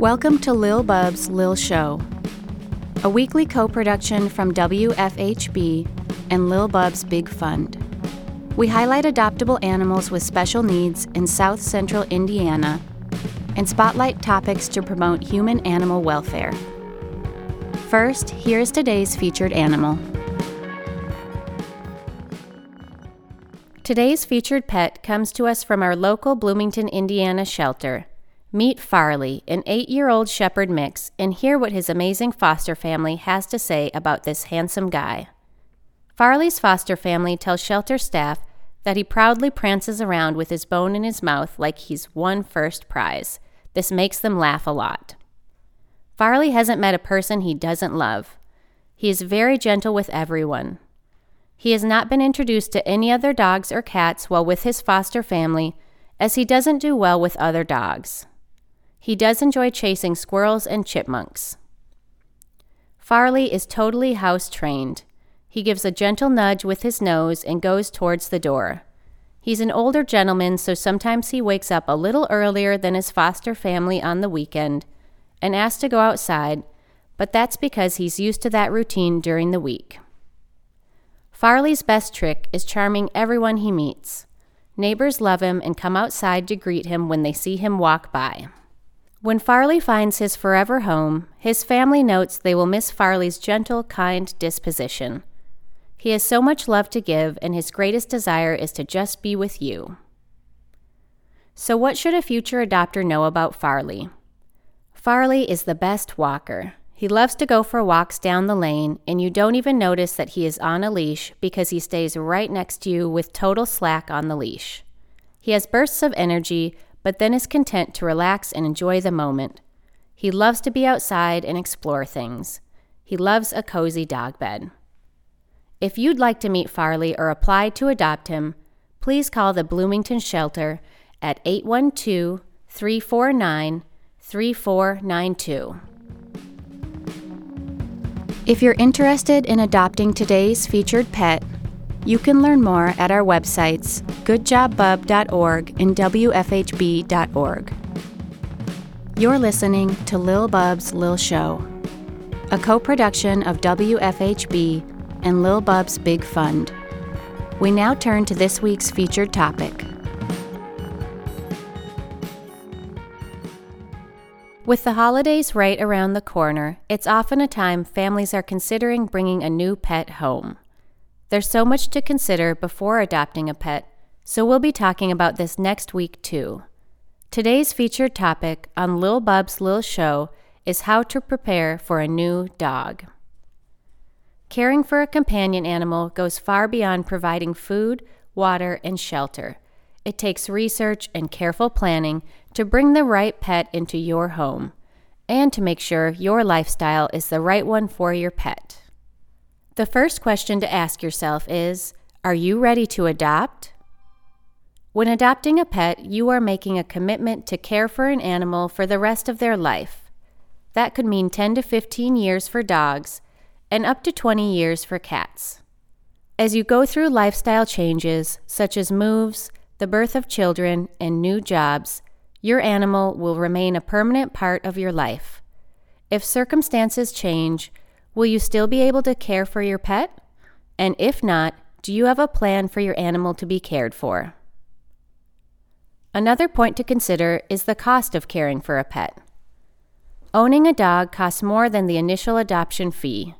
Welcome to Lil Bub's Lil Show, a weekly co production from WFHB and Lil Bub's Big Fund. We highlight adoptable animals with special needs in South Central Indiana and spotlight topics to promote human animal welfare. First, here's today's featured animal. Today's featured pet comes to us from our local Bloomington, Indiana shelter. Meet Farley, an eight year old shepherd mix, and hear what his amazing foster family has to say about this handsome guy. Farley's foster family tells shelter staff that he proudly prances around with his bone in his mouth like he's won first prize. This makes them laugh a lot. Farley hasn't met a person he doesn't love. He is very gentle with everyone. He has not been introduced to any other dogs or cats while with his foster family, as he doesn't do well with other dogs. He does enjoy chasing squirrels and chipmunks. Farley is totally house trained. He gives a gentle nudge with his nose and goes towards the door. He's an older gentleman, so sometimes he wakes up a little earlier than his foster family on the weekend and asks to go outside, but that's because he's used to that routine during the week. Farley's best trick is charming everyone he meets. Neighbors love him and come outside to greet him when they see him walk by. When Farley finds his forever home, his family notes they will miss Farley's gentle, kind disposition. He has so much love to give, and his greatest desire is to just be with you. So, what should a future adopter know about Farley? Farley is the best walker. He loves to go for walks down the lane, and you don't even notice that he is on a leash because he stays right next to you with total slack on the leash. He has bursts of energy, but then is content to relax and enjoy the moment. He loves to be outside and explore things. He loves a cozy dog bed. If you'd like to meet Farley or apply to adopt him, please call the Bloomington Shelter at 812 349 3492. If you're interested in adopting today's featured pet, you can learn more at our websites, goodjobbub.org and wfhb.org. You're listening to Lil Bub's Lil Show, a co production of WFHB and Lil Bub's Big Fund. We now turn to this week's featured topic. With the holidays right around the corner, it's often a time families are considering bringing a new pet home. There's so much to consider before adopting a pet, so we'll be talking about this next week too. Today's featured topic on Lil Bub's Lil Show is how to prepare for a new dog. Caring for a companion animal goes far beyond providing food, water, and shelter. It takes research and careful planning to bring the right pet into your home and to make sure your lifestyle is the right one for your pet. The first question to ask yourself is Are you ready to adopt? When adopting a pet, you are making a commitment to care for an animal for the rest of their life. That could mean 10 to 15 years for dogs and up to 20 years for cats. As you go through lifestyle changes, such as moves, the birth of children, and new jobs, your animal will remain a permanent part of your life. If circumstances change, will you still be able to care for your pet? And if not, do you have a plan for your animal to be cared for? Another point to consider is the cost of caring for a pet. Owning a dog costs more than the initial adoption fee.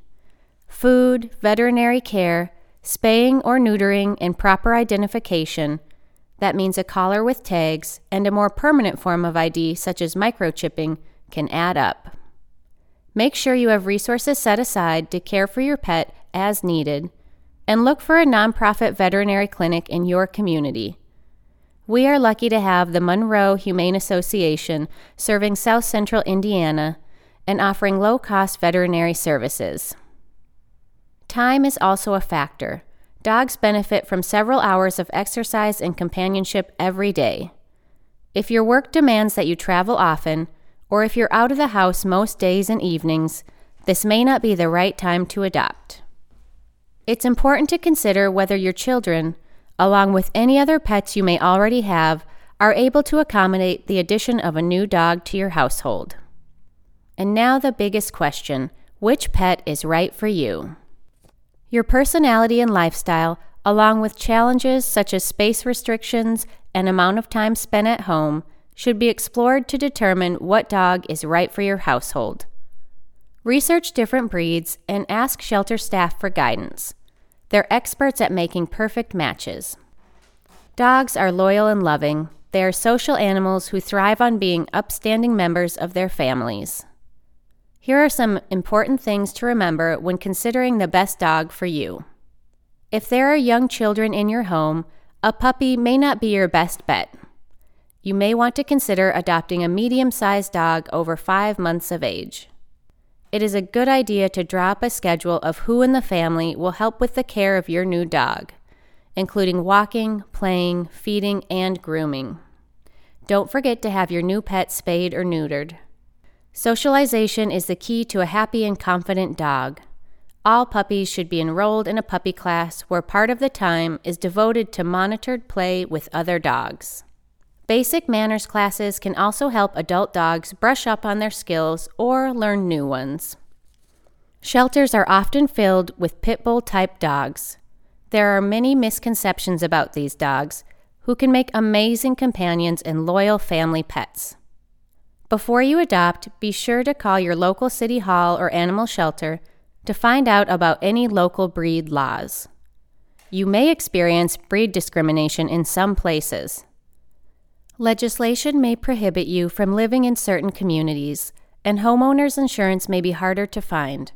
Food, veterinary care, spaying or neutering, and proper identification that means a collar with tags and a more permanent form of ID, such as microchipping, can add up. Make sure you have resources set aside to care for your pet as needed, and look for a nonprofit veterinary clinic in your community. We are lucky to have the Monroe Humane Association serving South Central Indiana and offering low cost veterinary services. Time is also a factor. Dogs benefit from several hours of exercise and companionship every day. If your work demands that you travel often, or if you're out of the house most days and evenings, this may not be the right time to adopt. It's important to consider whether your children, along with any other pets you may already have, are able to accommodate the addition of a new dog to your household. And now the biggest question which pet is right for you? Your personality and lifestyle, along with challenges such as space restrictions and amount of time spent at home, should be explored to determine what dog is right for your household. Research different breeds and ask shelter staff for guidance. They're experts at making perfect matches. Dogs are loyal and loving. They are social animals who thrive on being upstanding members of their families. Here are some important things to remember when considering the best dog for you. If there are young children in your home, a puppy may not be your best bet. You may want to consider adopting a medium sized dog over five months of age. It is a good idea to draw up a schedule of who in the family will help with the care of your new dog, including walking, playing, feeding, and grooming. Don't forget to have your new pet spayed or neutered. Socialization is the key to a happy and confident dog. All puppies should be enrolled in a puppy class where part of the time is devoted to monitored play with other dogs. Basic manners classes can also help adult dogs brush up on their skills or learn new ones. Shelters are often filled with pit bull type dogs. There are many misconceptions about these dogs, who can make amazing companions and loyal family pets. Before you adopt, be sure to call your local city hall or animal shelter to find out about any local breed laws. You may experience breed discrimination in some places. Legislation may prohibit you from living in certain communities, and homeowners insurance may be harder to find.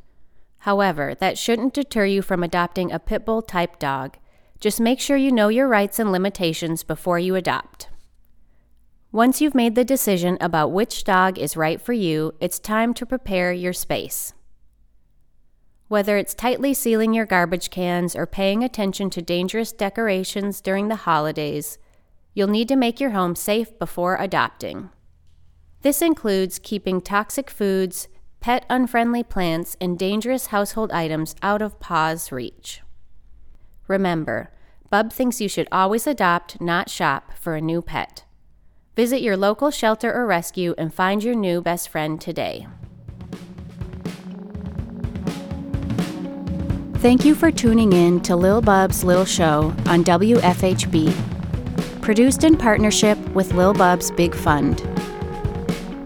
However, that shouldn't deter you from adopting a pit bull type dog. Just make sure you know your rights and limitations before you adopt. Once you've made the decision about which dog is right for you, it's time to prepare your space. Whether it's tightly sealing your garbage cans or paying attention to dangerous decorations during the holidays, You'll need to make your home safe before adopting. This includes keeping toxic foods, pet unfriendly plants, and dangerous household items out of paw's reach. Remember, Bub thinks you should always adopt, not shop, for a new pet. Visit your local shelter or rescue and find your new best friend today. Thank you for tuning in to Lil Bub's Lil Show on WFHB produced in partnership with Lil Bub's Big Fund.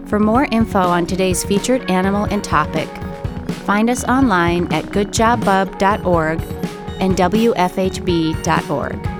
For more info on today's featured animal and topic, find us online at goodjobbub.org and wfhb.org.